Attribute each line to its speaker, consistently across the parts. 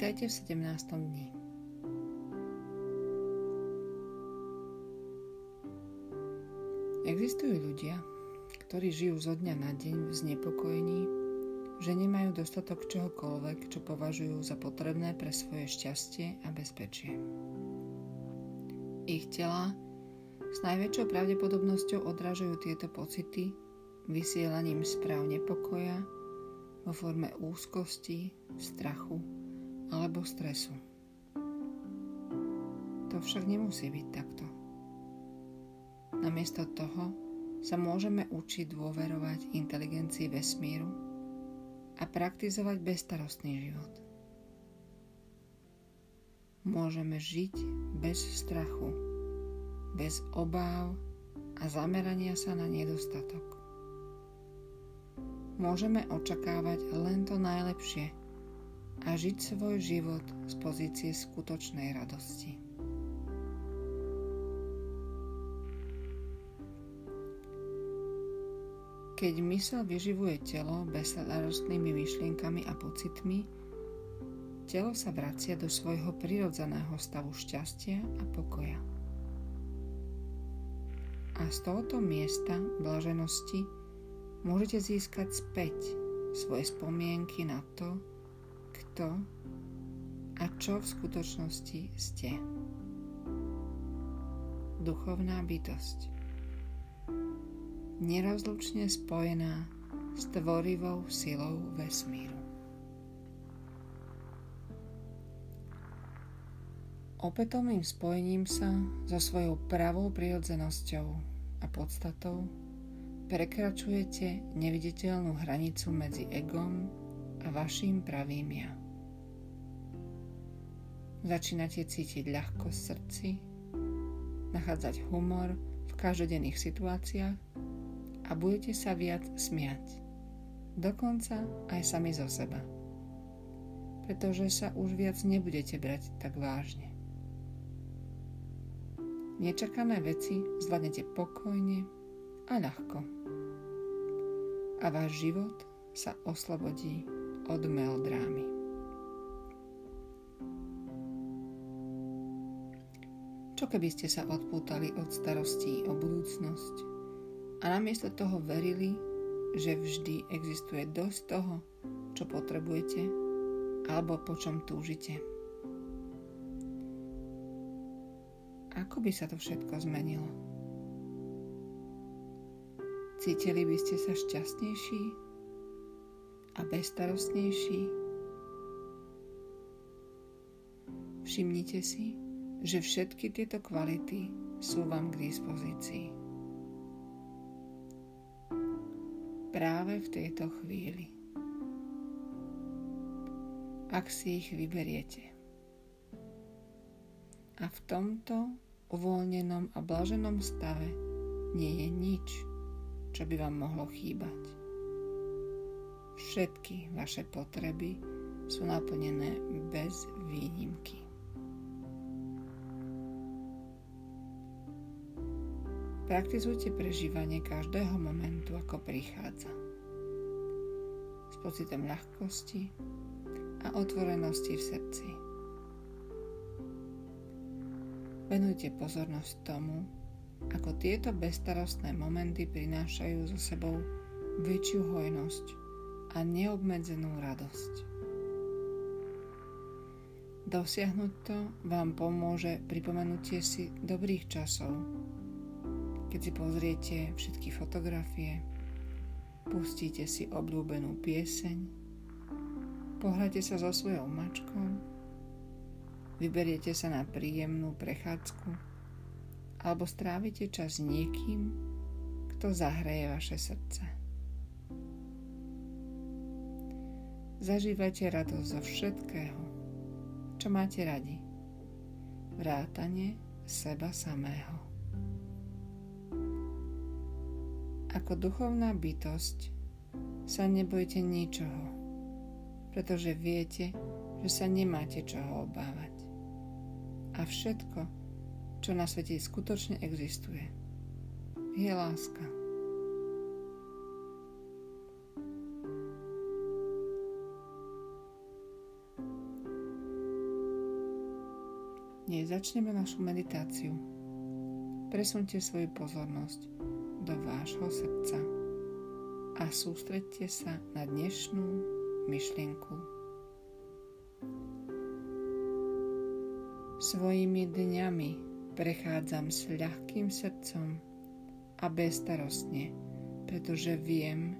Speaker 1: Vítajte v 17. dni. Existujú ľudia, ktorí žijú zo dňa na deň v znepokojení, že nemajú dostatok čohokoľvek, čo považujú za potrebné pre svoje šťastie a bezpečie. Ich tela s najväčšou pravdepodobnosťou odrážajú tieto pocity vysielaním správ nepokoja vo forme úzkosti, strachu alebo stresu. To však nemusí byť takto. Namiesto toho sa môžeme učiť dôverovať inteligencii vesmíru a praktizovať bezstarostný život. Môžeme žiť bez strachu, bez obáv a zamerania sa na nedostatok. Môžeme očakávať len to najlepšie – a žiť svoj život z pozície skutočnej radosti. Keď mysel vyživuje telo bezstarostnými myšlienkami a pocitmi, telo sa vracia do svojho prirodzeného stavu šťastia a pokoja. A z tohoto miesta blaženosti môžete získať späť svoje spomienky na to, kto a čo v skutočnosti ste. Duchovná bytosť. Nerozlučne spojená s tvorivou silou vesmíru. Opätovným spojením sa so svojou pravou prirodzenosťou a podstatou prekračujete neviditeľnú hranicu medzi egom a vašim pravým ja. Začínate cítiť ľahko v srdci, nachádzať humor v každodenných situáciách a budete sa viac smiať. Dokonca aj sami zo seba. Pretože sa už viac nebudete brať tak vážne. Nečakané veci zvládnete pokojne a ľahko. A váš život sa oslobodí od melodrámy. Čo keby ste sa odpútali od starostí o budúcnosť a namiesto toho verili, že vždy existuje dosť toho, čo potrebujete alebo po čom túžite? Ako by sa to všetko zmenilo? Cítili by ste sa šťastnejší a bezstarostnejší. Všimnite si, že všetky tieto kvality sú vám k dispozícii. Práve v tejto chvíli. Ak si ich vyberiete. A v tomto uvoľnenom a blaženom stave nie je nič, čo by vám mohlo chýbať. Všetky vaše potreby sú naplnené bez výnimky. Praktizujte prežívanie každého momentu, ako prichádza. S pocitom ľahkosti a otvorenosti v srdci. Venujte pozornosť tomu, ako tieto bezstarostné momenty prinášajú so sebou väčšiu hojnosť a neobmedzenú radosť. Dosiahnuť to vám pomôže pripomenutie si dobrých časov, keď si pozriete všetky fotografie, pustíte si obľúbenú pieseň, pohľadte sa so svojou mačkou, vyberiete sa na príjemnú prechádzku alebo strávite čas s niekým, kto zahreje vaše srdce. Zažívajte radosť zo všetkého, čo máte radi. Vrátanie seba samého. Ako duchovná bytosť sa nebojte ničoho, pretože viete, že sa nemáte čoho obávať. A všetko, čo na svete skutočne existuje, je láska. Dnes začneme našu meditáciu. Presunte svoju pozornosť do vášho srdca a sústredte sa na dnešnú myšlienku. Svojimi dňami prechádzam s ľahkým srdcom a bezstarostne, pretože viem,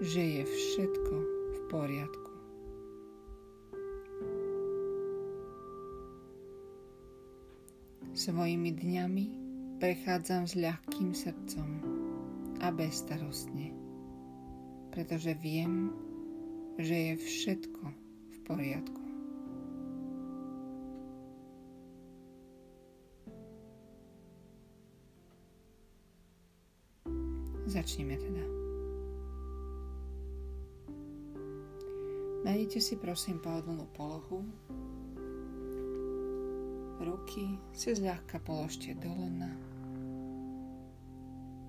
Speaker 1: že je všetko v poriadku. Svojimi dňami prechádzam s ľahkým srdcom a bezstarostne, pretože viem, že je všetko v poriadku. Začneme teda. Nájdete si prosím pohodlnú polohu, Ruky si zľahka položte do lona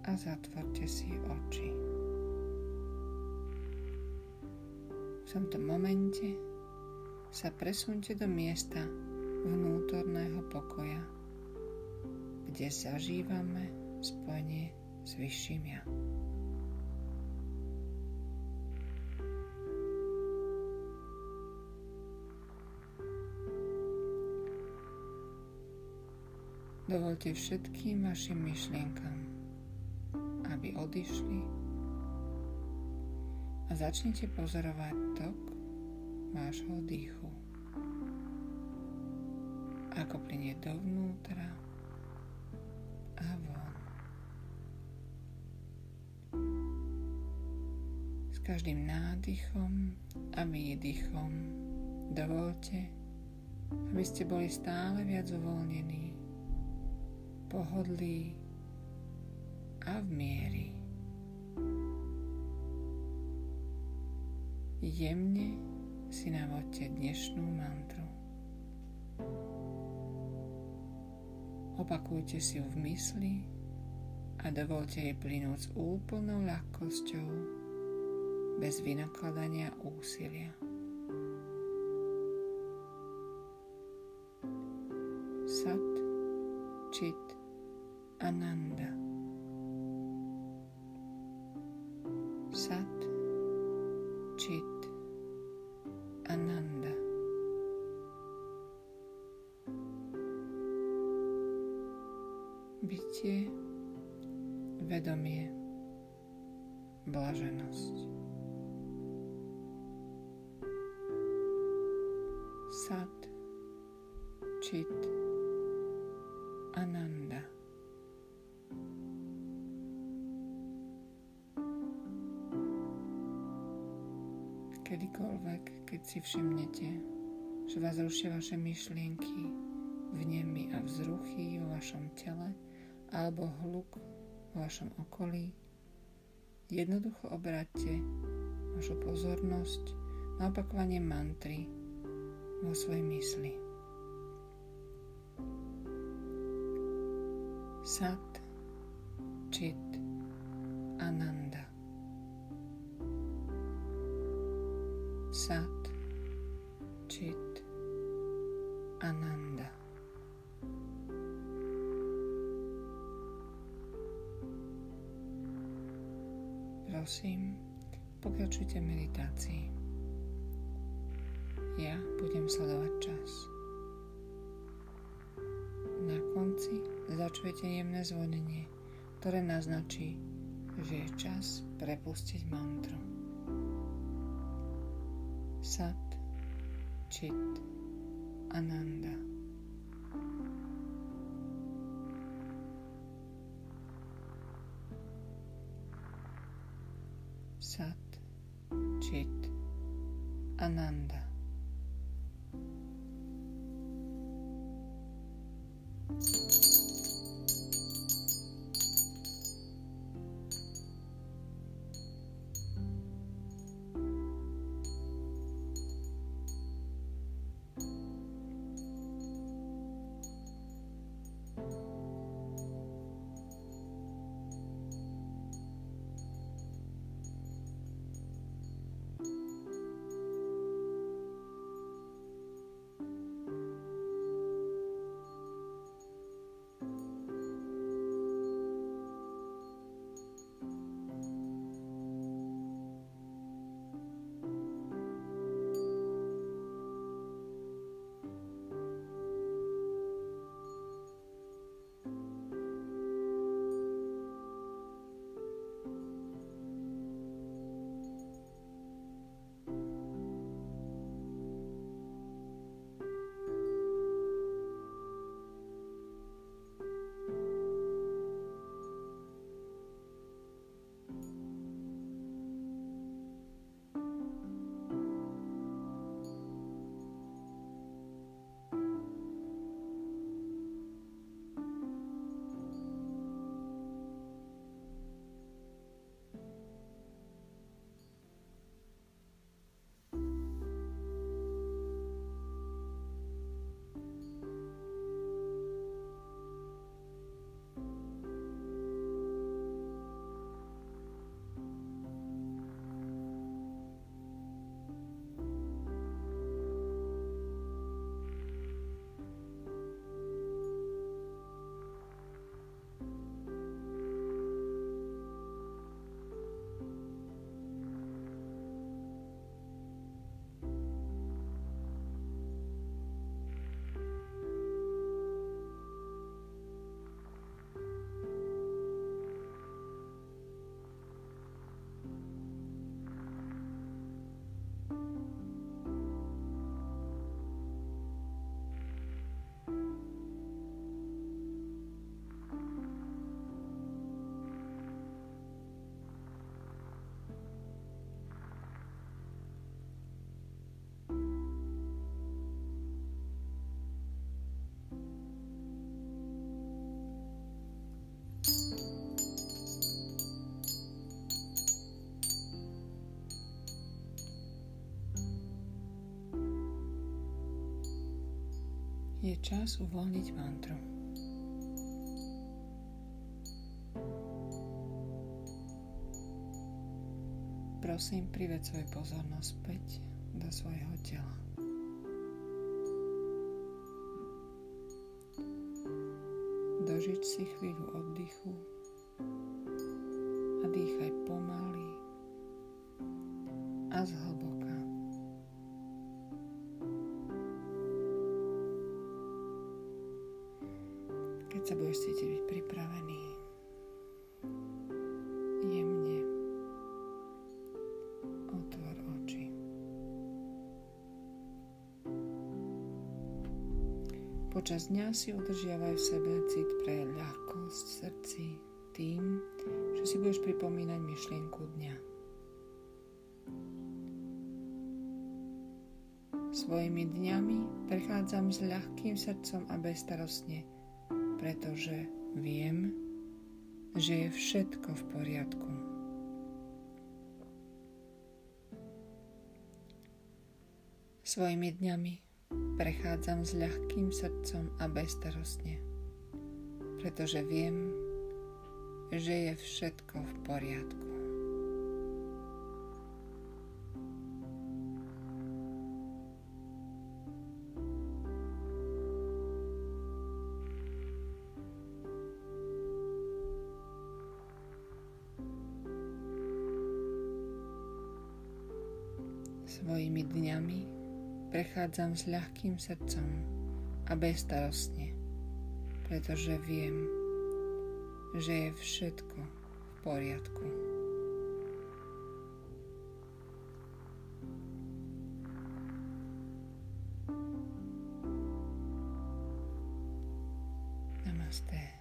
Speaker 1: a zatvorte si oči. V tomto momente sa presunte do miesta vnútorného pokoja, kde zažívame spojenie s vyšším ja. Dovolte všetkým vašim myšlienkam, aby odišli a začnite pozorovať tok vášho dýchu. Ako plinie dovnútra a von. S každým nádychom a výdychom dovolte, aby ste boli stále viac uvoľnení pohodlí a v miery. Jemne si navodte dnešnú mantru. Opakujte si ju v mysli a dovolte jej plynúť s úplnou ľahkosťou bez vynakladania úsilia. Sat, čit, Ananda. Sat Chit kedykoľvek, keď si všimnete, že vás rušia vaše myšlienky, vnemy a vzruchy vo vašom tele alebo hluk vo vašom okolí, jednoducho obráťte vašu pozornosť na opakovanie mantry vo svojej mysli. Sat, Chit, Ananda. Sat, Chit, Ananda. Prosím, pokračujte meditácii. Ja budem sledovať čas. Na konci začujete jemné zvonenie, ktoré naznačí, že je čas prepustiť mantru. Sat, Chit, Ananda. Sat, Chit, Ananda. Je čas uvoľniť mantru. Prosím, prived svoju pozornosť späť do svojho tela. Dožiť si chvíľu oddychu sa budeš cítiť byť pripravený, jemne otvor oči. Počas dňa si udržiavaj v sebe cit pre ľahkosť srdci tým, že si budeš pripomínať myšlienku dňa. Svojimi dňami prechádzam s ľahkým srdcom a bezstarostne, pretože viem, že je všetko v poriadku. Svojimi dňami prechádzam s ľahkým srdcom a bezstarostne, pretože viem, že je všetko v poriadku. Svojimi dňami prechádzam s ľahkým srdcom a bezstarostne, pretože viem, že je všetko v poriadku. Namaste.